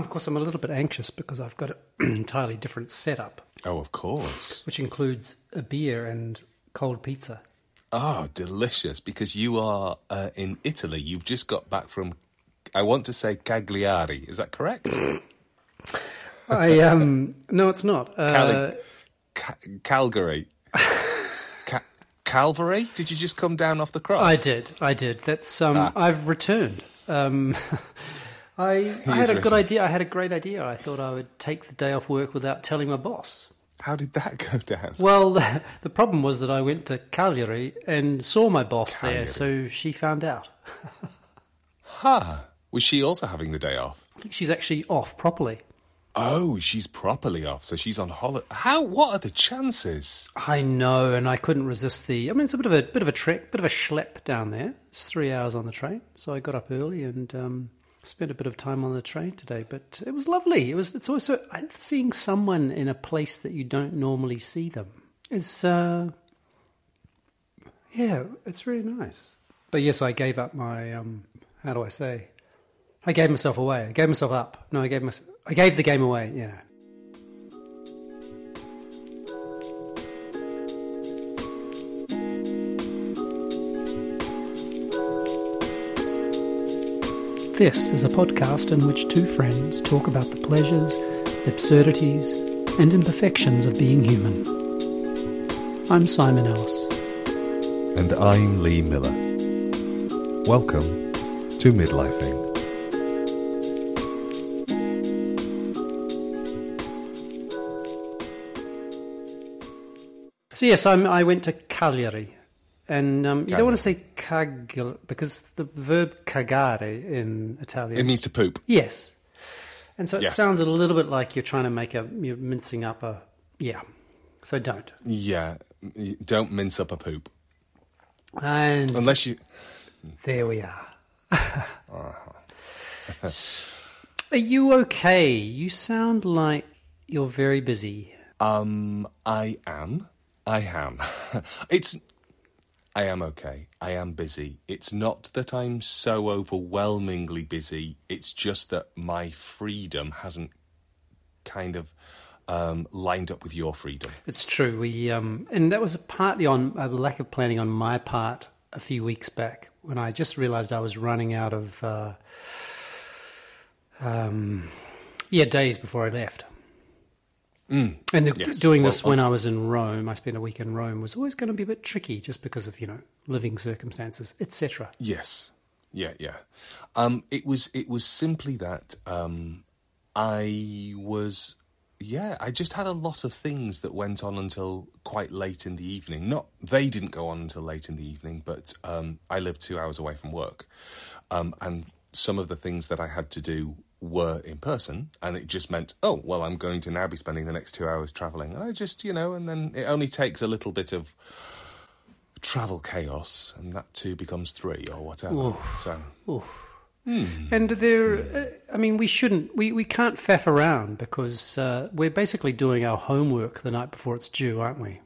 of course, I'm a little bit anxious because I've got an entirely different setup, Oh, of course. which includes a beer and cold pizza. Oh, delicious. Because you are uh, in Italy. You've just got back from, I want to say Cagliari. Is that correct? I um no, it's not. Uh, Cali- Ca- Calgary. Ca- Calvary? Did you just come down off the cross? I did, I did. That's um, Ah. I've returned. Um, I, I had a good idea. I had a great idea. I thought I would take the day off work without telling my boss. How did that go down? Well, the, the problem was that I went to Cagliari and saw my boss there, so she found out. Ha! Was she also having the day off? I think she's actually off properly. Oh, she's properly off, so she's on holiday. How? What are the chances? I know, and I couldn't resist the. I mean, it's a bit of a bit of a trek, bit of a schlep down there. It's three hours on the train, so I got up early and um, spent a bit of time on the train today. But it was lovely. It was. It's also seeing someone in a place that you don't normally see them. It's uh, yeah, it's really nice. But yes, I gave up my um, how do I say? I gave myself away. I gave myself up. No, I gave myself. I gave the game away. Yeah. This is a podcast in which two friends talk about the pleasures, absurdities, and imperfections of being human. I'm Simon Ellis. And I'm Lee Miller. Welcome to Midlifing. So yes, I'm, I went to Cagliari, and um, you don't want to say Cagl because the verb cagare in Italian. It means to poop. yes, and so it Yes. sounds a little bit like you're trying to make a you're mincing up a yeah. So don't. Yeah. Don't mince up a poop And unless you. there we are. Are you okay? You sound like you're very busy. Um, I am. I am. it's. I am okay. I am busy. It's not that I'm so overwhelmingly busy. It's just that my freedom hasn't kind of um, lined up with your freedom. It's true. We um, and that was partly on a lack of planning on my part a few weeks back when I just realised I was running out of uh, um, yeah days before I left. And yes. doing Well, this when I was in Rome, I spent a week in Rome, was always going to be a bit tricky just because of you know living circumstances, etc. Yes. Yeah, yeah. Um, it was it was simply that um, I was yeah, I just had a lot of things that went on until quite late in the evening. Not they didn't go on until late in the evening, but um, I lived two hours away from work, um, and some of the things that I had to do were in person, and it just meant oh well, I'm going to now be spending the next two hours traveling. And I just you know, and then it only takes a little bit of travel chaos, and that two becomes three or whatever. So And there, uh, I mean, we shouldn't, we, we can't faff around because uh, we're basically doing our homework the night before it's due, aren't we?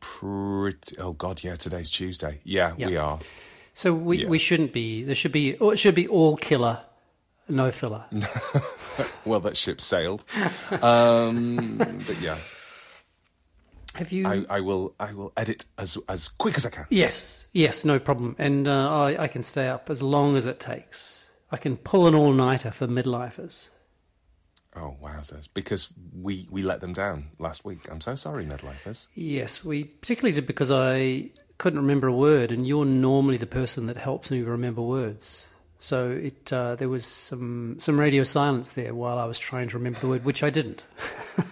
pretty. Oh God, yeah, today's Tuesday. Yeah, we are. So we, Yeah. we shouldn't be. There should be. Or it should be all killer, no filler. Well, that ship sailed. um, but yeah, Have you? I, I will. I will edit as as quick as I can. yes, yes, no problem. And uh, I, I can stay up as long as it takes. I can pull an all nighter for midlifers. Oh wowzers! Because we we let them down last week. I'm so sorry, midlifers. Yes, we particularly did because I couldn't remember a word, and you're normally the person that helps me remember words. So it uh, there was some some radio silence there while I was trying to remember the word, which I didn't.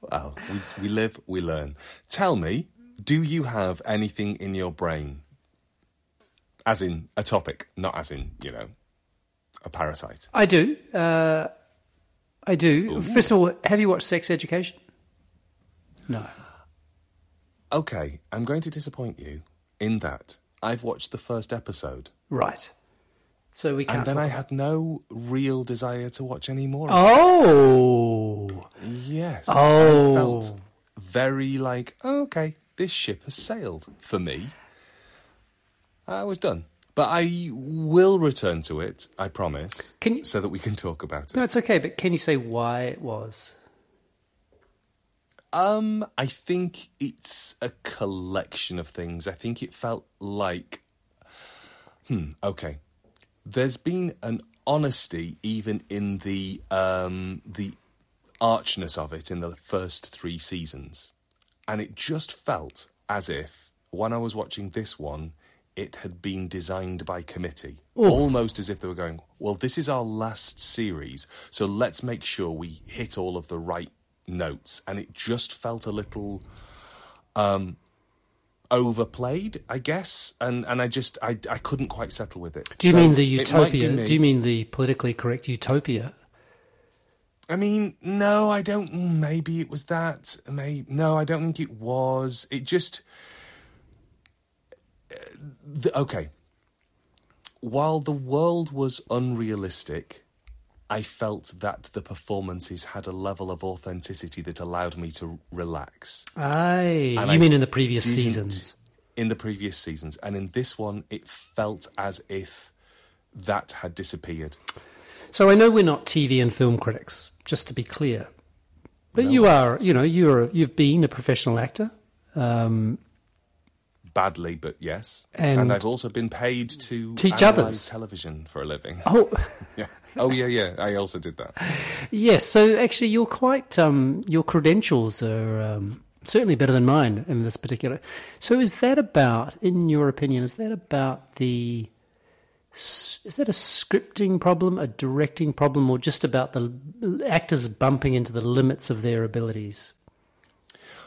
Well, we we live, we learn. Tell me, do you have anything in your brain? As in a topic, not as in you know a parasite. I do. Uh, I do. First of all, have you watched Sex Education? No. Okay, I'm going to disappoint you in that I've watched the first episode. Right. So we. And then I had no real desire to watch any more. Oh. it. Yes. Oh. I felt very like, oh, okay, this ship has sailed for me. I was done. But I will return to it, I promise, Can you- so that we can talk about it. No, it's okay, but can you say why it was? Um, I think it's a collection of things. I think it felt like, hmm, okay. There's been an honesty even in the um the archness of it in the first three seasons, and it just felt as if when I was watching this one, it had been designed by committee, almost as if they were going, "Well, this is our last series, so let's make sure we hit all of the right notes," and it just felt a little um, overplayed, I guess, and and I just I I couldn't quite settle with it. Do you So mean the utopia? me. Do you mean the politically correct utopia? I mean, no, I don't. Maybe it was that. May no, I don't think it was. It just. uh, The, okay. While the world was unrealistic, I felt that the performances had a level of authenticity that allowed me to relax. Aye, And you I mean in the previous seasons? In the previous seasons, and in this one, it felt as if that had disappeared. So I know we're not TV and film critics, just to be clear, but you are. You know, you're you've been a professional actor. Um, badly, but yes. And- And, I've also been paid to Teach others. television for a living. oh, Yeah. Oh yeah, yeah. I also did that. yes. So actually, you're quite. Um, your credentials are um, certainly better than mine in this particular. So is that about, in your opinion, is that about the? Is that a scripting problem, a directing problem, or just about the actors bumping into the limits of their abilities?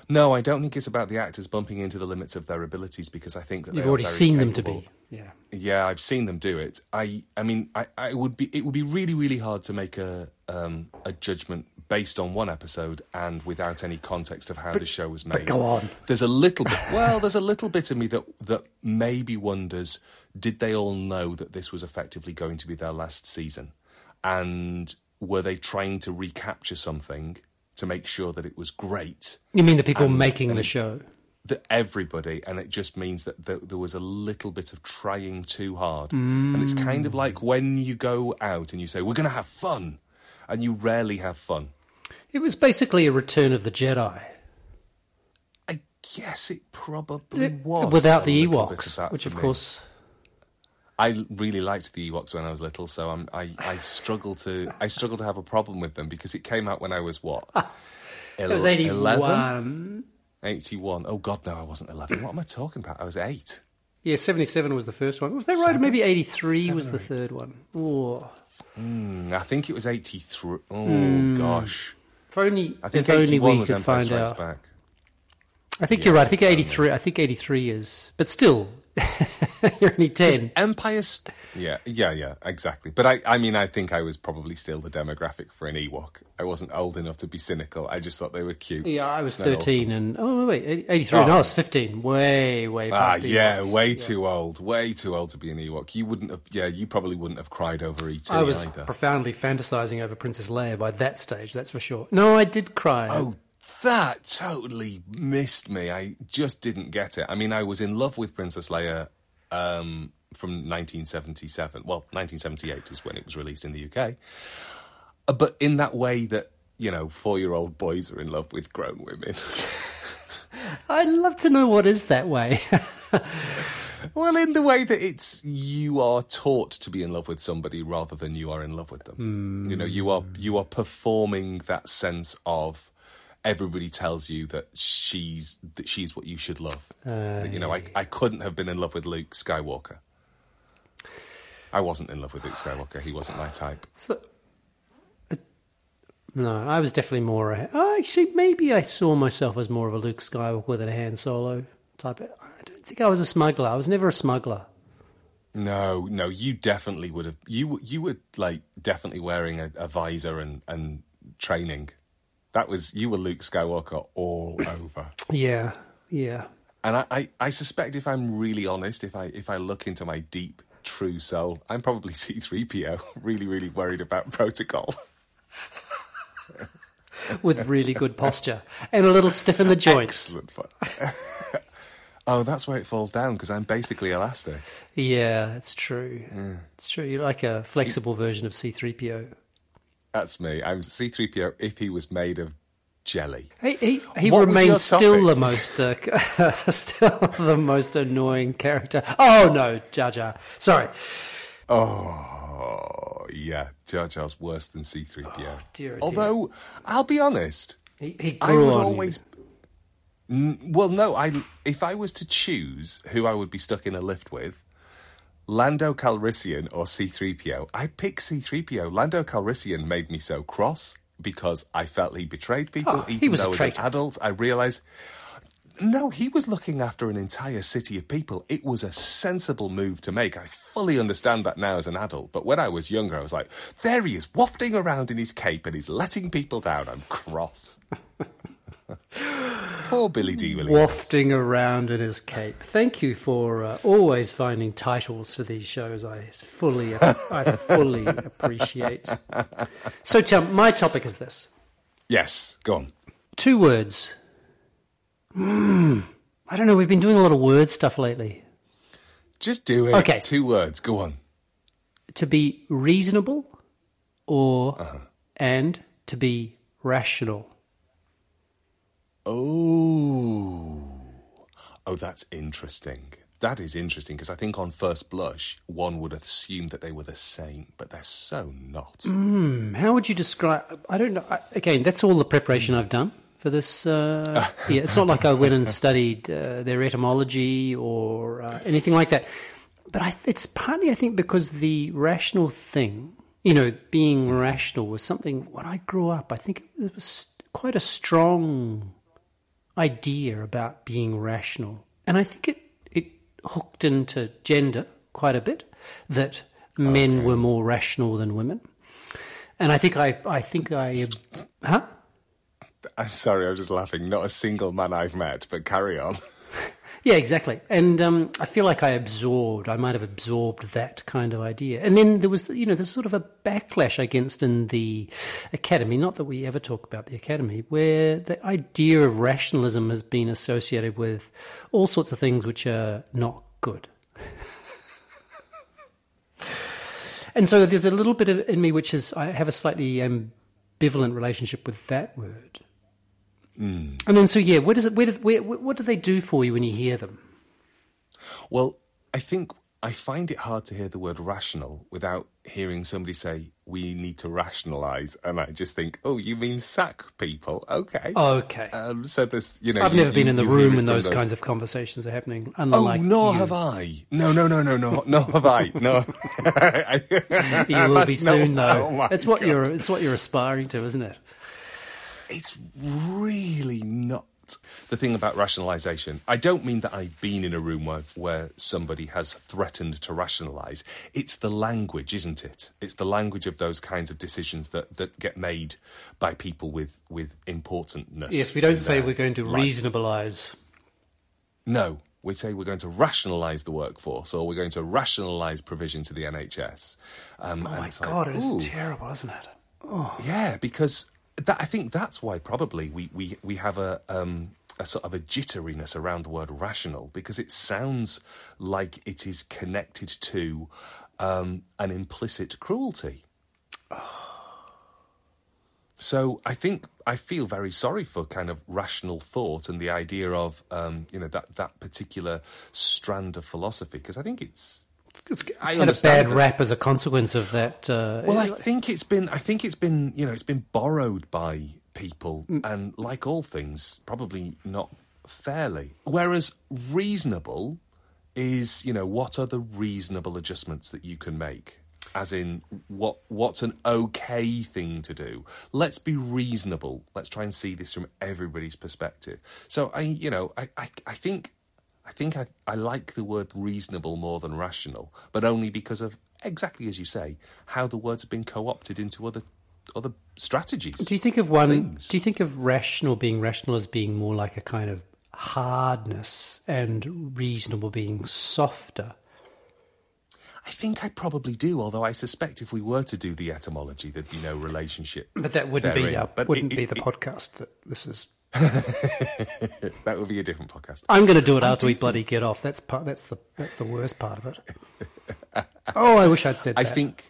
No, I don't think it's about the actors bumping into the limits of their abilities because I think that You've already seen them to be. Yeah. Yeah, I've seen them do it. I, I mean, I, I would be. It would be really, really hard to make a um, a judgment based on one episode and without any context of how the show was made. go on. There's a little bit. Well, there's a little bit of me that that maybe wonders: Did they all know that this was effectively going to be their last season, and were they trying to recapture something to make sure that it was great? You mean the people And- making the show? that everybody, and it just means that th- there was a little bit of trying too hard. And it's mm. kind of like when you go out and you say, We're going to have fun, and you rarely have fun. It was basically a return of the Jedi. I guess it probably was. Without the Ewoks, which of me. course. I really liked the Ewoks when I was little, so I'm, I I struggle to I struggle to have a problem with them because it came out when I was what It was Ele- 81. 81. Oh God, no, I wasn't eleven. What am I talking about? I was eight. Yeah, 77 was the first one. Was that right? Or maybe 83 seven was the third one. Oh, Mm, I think it was 83. Oh gosh. if only, I think 81 was Empire Strikes out. Back. I think Yeah, you're right. I think 83. I think 83 is, but still, you're only 10. Empire. St- yeah, yeah, yeah, exactly. But I, I mean, I think I was probably still the demographic for an Ewok. I wasn't old enough to be cynical. I just thought they were cute. Yeah, I was They're 13 and oh wait, 83. Oh. No, I was 15. Way, way Ah, yeah, way too old. Way too old to be an Ewok. You wouldn't have. Yeah, you probably wouldn't have cried over ET I was either. profoundly fantasizing over Princess Leia by that stage. That's for sure. No, I did cry. Oh, that totally missed me. I just didn't get it. I mean, I was in love with Princess Leia um, from 1977. Well, 1978 is when it was released in the UK. Uh, But in that way that, you know, four year old boys are in love with grown women. I'd love to know what is that way. well, in the way that it's you are taught to be in love with somebody rather than you are in love with them. You know, you are you are performing that sense of everybody tells you that she's that she's what you should love. That, you know, I I couldn't have been in love with Luke Skywalker. I wasn't in love with Luke Skywalker. He wasn't my type. So, uh, no, I was definitely more. A, oh, actually, maybe I saw myself as more of a Luke Skywalker than a Han Solo type. I don't think I was a smuggler. I was never a smuggler. No, no, you definitely would have. You you were like definitely wearing a, a visor and and training. That was you were Luke Skywalker all over. Yeah, yeah. And I, I, I suspect if I'm really honest, if I if I look into my deep true soul, I'm probably C3PO, really, really worried about protocol. With really good posture and a little stiff in the joints. Excellent. Oh, that's where it falls down because I'm basically elastic. Yeah, it's true. It's true. You're like a flexible version of C3PO. That's me. I'm C3PO if he was made of jelly. He he, he What was your remains still the most uh, still the most annoying character. Oh no, Jar Jar. Sorry, Oh, yeah. Jar Jar's worse than C3PO. dear, oh dear. Although, I'll be honest, he, he I would always. N- Well, no. I if I was to choose who I would be stuck in a lift with, Lando Calrissian or C-3PO, I'd pick C-3PO. Lando Calrissian made me so cross because I felt he betrayed people. Oh, he even was though as an adult, I realised. No, he was looking after an entire city of people. It was a sensible move to make. I fully understand that now as an adult. But when I was younger, I was like, there he is, wafting around in his cape and he's letting people down. I'm cross. Poor Billy Dee Williams. wafting around in his cape. Thank you for uh, always finding titles for these shows. I fully, I fully appreciate. So, Tim, my topic is this: Yes, go on. two words. Hmm. I don't know. We've been doing a lot of word stuff lately. Just do it. Okay. Two words. Go on. To be reasonable, or and to be rational. Oh. Oh, that's interesting. That is interesting because I think on first blush, one would assume that they were the same, but they're so not. How would you describe? I don't know. I, again, that's all the preparation I've done for this. Uh, yeah, it's not like I went and studied uh, their etymology or uh, anything like that. But I, it's partly, I think, because the rational thing, you know, being rational was something. When I grew up, I think it was quite a strong idea about being rational, and I think it it hooked into gender quite a bit. That men were more rational than women. And I think I, I think I, huh? I'm sorry, I'm just laughing. Not a single man I've met, but carry on. Yeah, exactly. And um, I feel like I absorbed, I might have absorbed that kind of idea. And then there was, you know, there's sort of a backlash against in the academy, not that we ever talk about the academy, where the idea of rationalism has been associated with all sorts of things which are not good. and so there's a little bit of, in me which is, I have a slightly ambivalent relationship with that word. And then, so yeah, where does it? Where, do- where, what do they do for you when you hear them? Well, I think I find it hard to hear the word rational without hearing somebody say, we need to rationalize. And I just think, oh, you mean sack people? Okay. Okay, Um, so this, you know, I've you- never been you- in the room when from those kinds of conversations are happening. Oh, nor you. have I. No, no, no, no, no, nor have I. No, You will be not- soon, though. oh it's what God. you're. It's what you're aspiring to, isn't it? It's really not the thing about rationalization. I don't mean that I've been in a room where, where somebody has threatened to rationalize. It's the language, isn't it? It's the language of those kinds of decisions that, that get made by people with, with importantness. Yes, we don't say we're going to life. reasonableize. No, we say we're going to rationalise the workforce or we're going to rationalise provision to the NHS. Um, Oh my it's like, god, it is terrible, isn't it? Oh. Yeah, because that, I think that's why probably we, we, we have a, um, a sort of a jitteriness around the word rational because it sounds like it is connected to um, an implicit cruelty. So I think I feel very sorry for kind of rational thought and the idea of um, you know that that particular strand of philosophy because I think it's It's I had a bad that. rap as a consequence of that. Uh, Well, I think it's been. I think it's been. You know, it's been borrowed by people, and like all things, probably not fairly. Whereas reasonable is, you know, what are the reasonable adjustments that you can make? As in, what what's an okay thing to do? Let's be reasonable. Let's try and see this from everybody's perspective. So I, you know, I, I, I think I think I, I like the word reasonable more than rational, but only because of exactly as you say, how the words have been co-opted into other other strategies. Do you think of one? things. Do you think of rational being rational as being more like a kind of hardness and reasonable being softer? I think I probably do, although I suspect if we were to do the etymology, there'd be no relationship. But that wouldn't be therein. But wouldn't it- be it- the it- podcast that this is. That would be a different podcast. I'm going to do it after do we think- bloody get off. That's part. That's the that's the worst part of it. oh, I wish I'd said I that. think.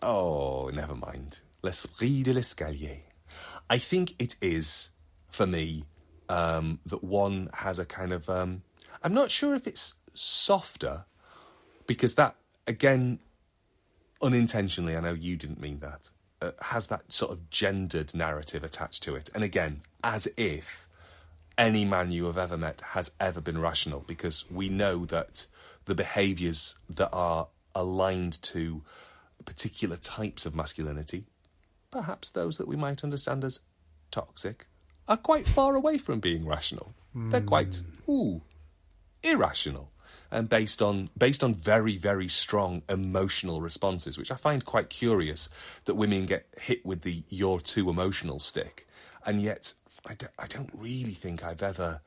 Oh, never mind. L'esprit de l'escalier. I think it is for me um, that one has a kind of. Um, I'm not sure if it's softer because that again, unintentionally. I know you didn't mean that. Uh, has that sort of gendered narrative attached to it, and again, as if any man you have ever met has ever been rational because we know that the behaviors that are aligned to particular types of masculinity, perhaps those that we might understand as toxic, are quite far away from being rational. They're quite ooh irrational and based on based on very very strong emotional responses which i find quite curious that women get hit with the you're too emotional stick. And yet I don't, I don't really think i've ever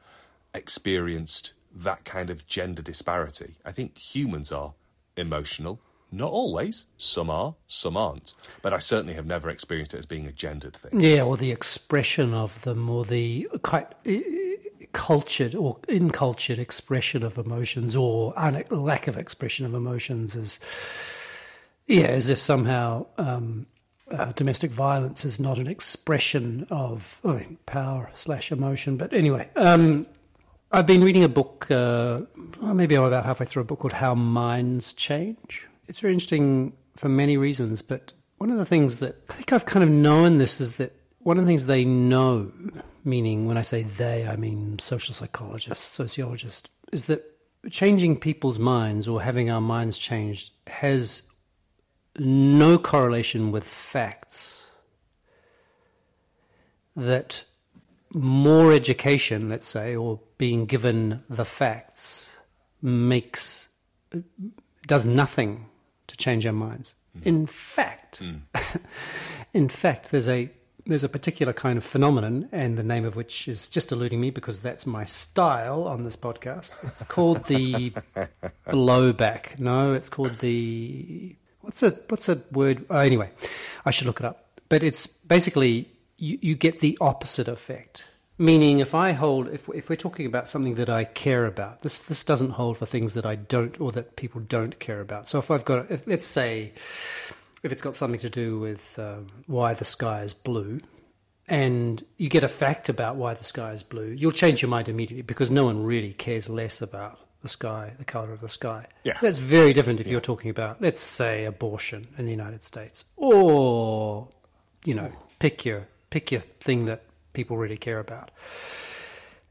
experienced that kind of gender disparity. I think humans are emotional. Not always. Some are some aren't. But i certainly have never experienced it as being a gendered thing. Yeah, or the expression of them, or the quite cultured or incultured expression of emotions, or un- lack of expression of emotions, is yeah, as if somehow um, uh, domestic violence is not an expression of I mean, power slash emotion. But anyway, um, I've been reading a book. Uh, maybe I'm about halfway through a book called How Minds Change. It's very interesting for many reasons, but one of the things that I think I've kind of known this is that one of the things they know, meaning when I say they, I mean social psychologists, sociologists, is that changing people's minds or having our minds changed has no correlation with facts. That more education, let's say, or being given the facts makes does nothing to change our minds. Mm-hmm. In fact, mm. in fact, there's a there's a particular kind of phenomenon, and the name of which is just eluding me because that's my style on this podcast. It's called the blowback. No, it's called the what's a what's a word? Oh, anyway, I should look it up. But it's basically you, you get the opposite effect. Meaning, if I hold, if if we're talking about something that I care about, this this doesn't hold for things that I don't or that people don't care about. So if I've got, if, let's say, if it's got something to do with um, why the sky is blue, and you get a fact about why the sky is blue, you'll change your mind immediately because no one really cares less about the sky, the color of the sky. Yeah. That's very different if you're talking about, let's say, abortion in the United States, or you know, pick your pick your thing that people really care about.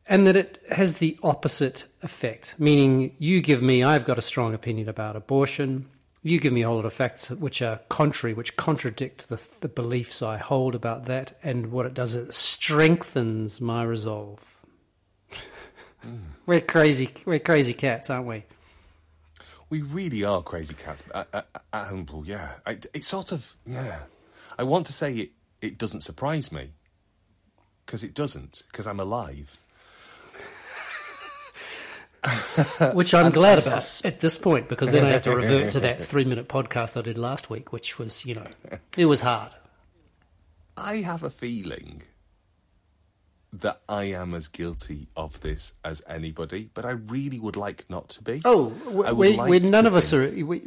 And that it has the opposite effect, meaning you give me, I've got a strong opinion about abortion. You give me a whole lot of facts which are contrary, which contradict the, the beliefs I hold about that. And what it does is it strengthens my resolve. Hmm. We're crazy. We're crazy cats, aren't we? We really are crazy cats. At, at, at Humble, yeah. I, it sort of, yeah. I want to say it, it doesn't surprise me. Because it doesn't, because I'm alive. Which I'm glad about at this point because then I have to revert to that three minute podcast I did last week, which was, you know, it was hard. I have a feeling that I am as guilty of this as anybody, but I really would like not to be. Oh, I we, like we, none of us think- are. We,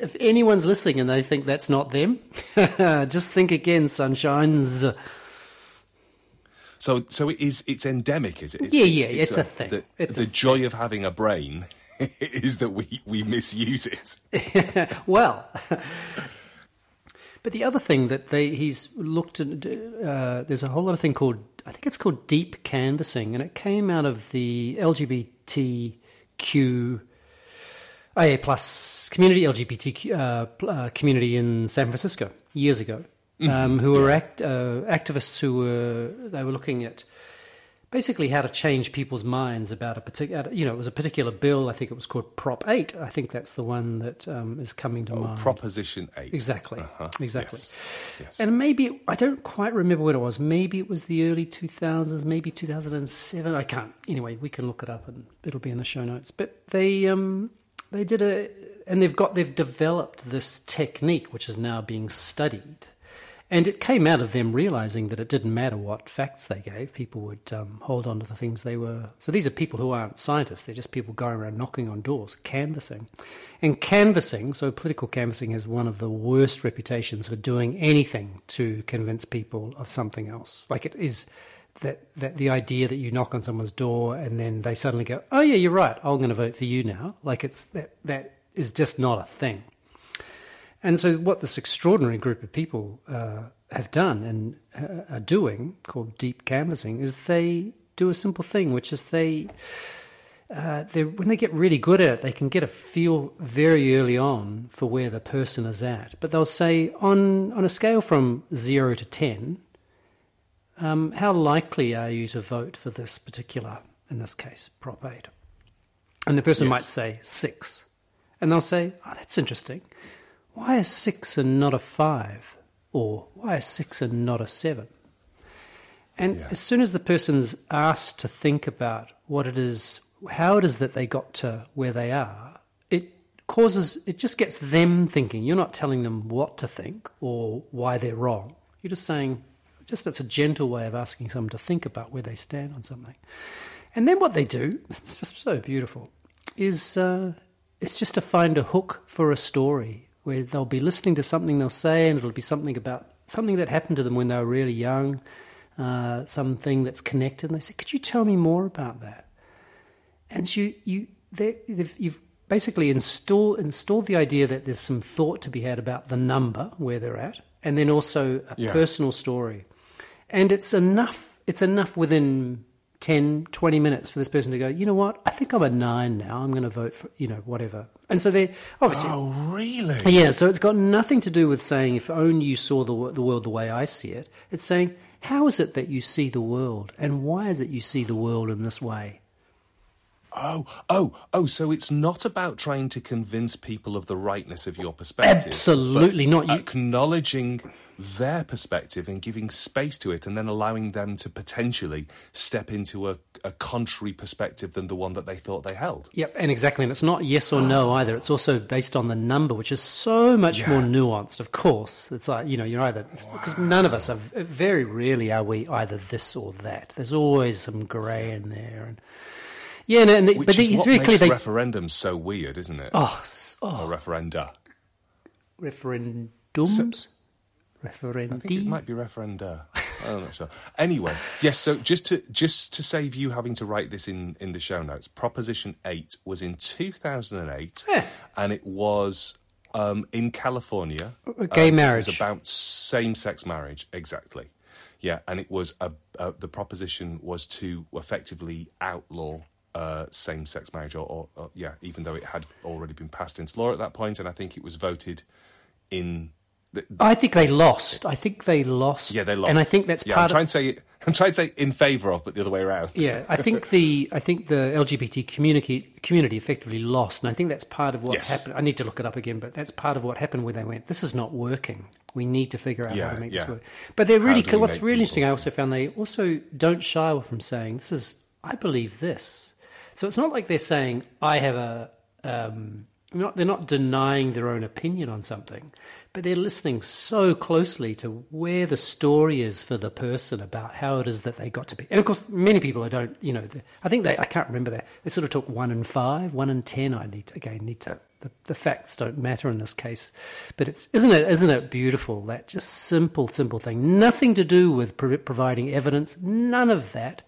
if anyone's listening and they think that's not them, just think again, sunshines. So, so it is. It's endemic, is it? It's, Yeah, yeah, it's a thing. The, It's the a joy of having a brain is that we we misuse it. well, but the other thing that they he's looked at, uh, there's a whole lot of thing called I think it's called deep canvassing, and it came out of the LGBTQ. AA plus community LGBTQ uh, uh, community in San Francisco years ago, um, who were act, uh, activists who were they were looking at basically how to change people's minds about a particular you know it was a particular bill I think it was called Prop Eight. I think that's the one that um, is coming to mind. Proposition eight. exactly. Uh-huh. exactly. Yes. Yes. and maybe I don't quite remember when it was. Maybe it was the early 2000s maybe 2007 I can't anyway we can look it up and it'll be in the show notes. But they um they did a and they've got they've developed this technique which is now being studied and it came out of them realizing that it didn't matter what facts they gave, people would um, hold on to the things they were. So these are people who aren't scientists, they're just people going around knocking on doors, canvassing. And canvassing, so political canvassing, has one of the worst reputations for doing anything to convince people of something else. Like it is that, that the idea that you knock on someone's door and then they suddenly go, oh, yeah, you're right, I'm going to vote for you now. Like it's that, that is just not a thing. And so, what this extraordinary group of people uh, have done and uh, are doing, called deep canvassing, is they do a simple thing, which is they, uh, when they get really good at it, they can get a feel very early on for where the person is at. But they'll say, on, on a scale from zero to 10, um, how likely are you to vote for this particular, in this case, Prop 8? And the person yes. might say six. And they'll say, oh, that's interesting why a six and not a five? Or why a six and not a seven? And yeah. as soon as the person's asked to think about what it is, how it is that they got to where they are, it causes, it just gets them thinking. You're not telling them what to think or why they're wrong. You're just saying, just that's a gentle way of asking someone to think about where they stand on something. And then what they do, it's just so beautiful, is uh, it's just to find a hook for a story where they'll be listening to something they'll say, and it'll be something about something that happened to them when they were really young, uh, something that's connected. And they say, "Could you tell me more about that?" And so you, you you've basically install, installed the idea that there's some thought to be had about the number where they're at, and then also a yeah. personal story. And it's enough. It's enough within 10, 20 minutes for this person to go, you know what, I think I'm a nine now. I'm going to vote for, you know, whatever. And so they obviously. Oh, really? Yeah, so it's got nothing to do with saying, if only you saw the, the world the way I see it. It's saying, how is it that you see the world? And why is it you see the world in this way? Oh, oh, oh, so it's not about trying to convince people of the rightness of your perspective. Absolutely not. You... Acknowledging their perspective and giving space to it and then allowing them to potentially step into a, a contrary perspective than the one that they thought they held. Yep, and exactly. And it's not yes or no either. It's also based on the number, which is so much yeah. more nuanced, of course. It's like, you know, you're either, because wow. none of us are, very rarely are we either this or that. There's always some grey in there. And, yeah, no, and the, but it's really clear. They, referendums so weird, isn't it? Oh, oh. or referenda. Referendums. So, Referendi. I think it might be referenda. I'm not sure. Anyway, yes. So just to just to save you having to write this in in the show notes, Proposition Eight was in 2008, yeah. and it was um, in California. Gay um, marriage. It was about same sex marriage. Exactly. Yeah, and it was a, a, the proposition was to effectively outlaw uh, same-sex marriage, or, or, or, yeah, even though it had already been passed into law at that point, and I think it was voted in. The, I think they lost. I think they lost. Yeah, they lost, and I think that's yeah, part. I'm trying of, to say I'm trying to say in favour of, but the other way around. Yeah, I think the I think the LGBT community community effectively lost, and I think that's part of what yes. happened. I need to look it up again, but that's part of what happened where they went. This is not working. We need to figure out yeah, how to make yeah. this work. But they're really what's really interesting. I also found they also don't shy away from saying this is I believe this. So it's not like they're saying I have a. Um, they're not denying their own opinion on something, but they're listening so closely to where the story is for the person about how it is that they got to be. And of course, many people I don't, you know, I think they, I can't remember that. They sort of took one and five, one and ten. I need to, again, need to, the, the facts don't matter in this case. But it's, isn't it, isn't it beautiful? That just simple, simple thing. Nothing to do with pro- providing evidence, none of that.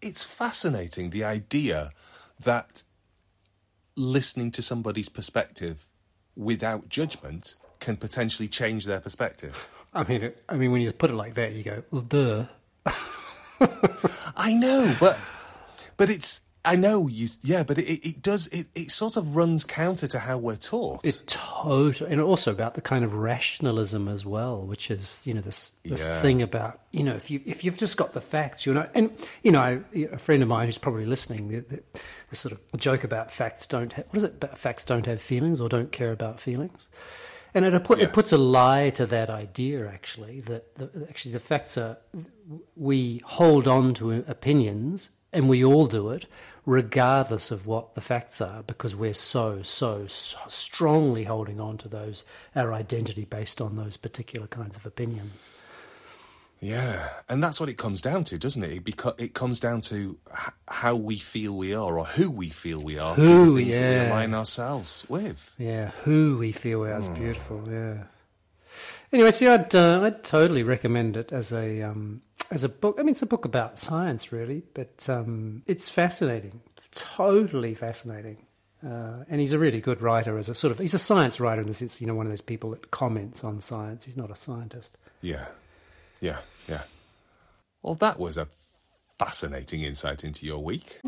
It's fascinating, the idea that listening to somebody's perspective without judgment can potentially change their perspective. I mean, I mean, when you put it like that, you go, well, duh. I know, but but it's I know you, yeah, but it, it does, it, it sort of runs counter to how we're taught. It totally, and also about the kind of rationalism as well, which is, you know, this, this yeah. thing about, you know, if you, if you've just got the facts, you know, and, you know, I, a friend of mine who's probably listening, the, the, the sort of joke about facts don't have, what is it, facts don't have feelings or don't care about feelings. And it, put, yes. it puts a lie to that idea, actually, that the, actually the facts are, we hold on to opinions, and we all do it, regardless of what the facts are, because we're so, so, so strongly holding on to those, our identity based on those particular kinds of opinions. Yeah, and that's what it comes down to, doesn't it? It, beco- it comes down to h- how we feel we are, or who we feel we are, Who, things that yeah. we align ourselves with. Yeah, who we feel we are is beautiful. Yeah. Anyway, see, I'd uh, I'd totally recommend it as a um, as a book. I mean, it's a book about science, really, but um, it's fascinating, totally fascinating. Uh, and he's a really good writer as a sort of he's a science writer in the sense you know one of those people that comments on science. He's not a scientist. Yeah, yeah, yeah. Well, that was a fascinating insight into your week.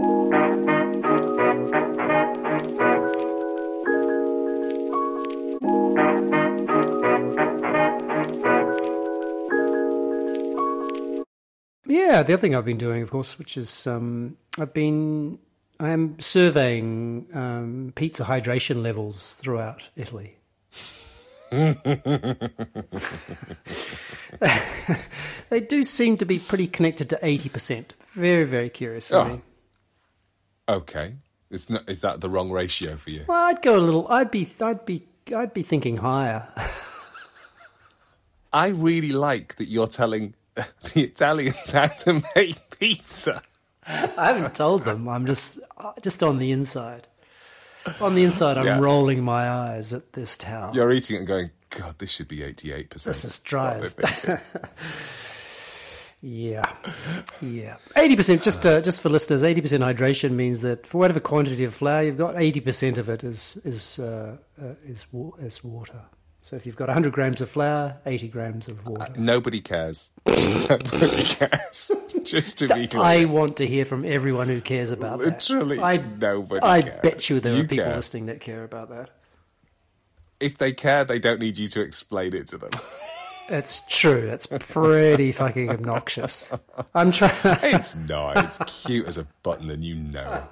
Yeah, the other thing I've been doing, of course, which is um, I've been I am surveying um, pizza hydration levels throughout Italy. they do seem to be pretty connected to eighty percent. Very, very curious. Oh. Okay, not, is that the wrong ratio for you? Well, I'd go a little. I'd be. I'd be. I'd be thinking higher. I really like that you're telling the Italians how to make pizza. I haven't told them. I'm just just on the inside. On the inside, I'm Yeah. rolling my eyes at this towel. You're eating it and going, God, this should be 88%. This is dry. Yeah, yeah. Eighty percent. Just uh, just for listeners, eighty percent hydration means that for whatever quantity of flour you've got, eighty percent of it is is uh, uh, is wa- is water. So if you've got hundred grams of flour, eighty grams of water. Uh, nobody cares. Nobody cares. Just to be clear. I want to hear from everyone who cares about that. Literally I, nobody I cares. bet you there You are people care. listening that care about that. If they care, they don't need you to explain it to them. It's true. It's pretty fucking obnoxious. I'm trying. it's not. It's cute as a button, and you know it.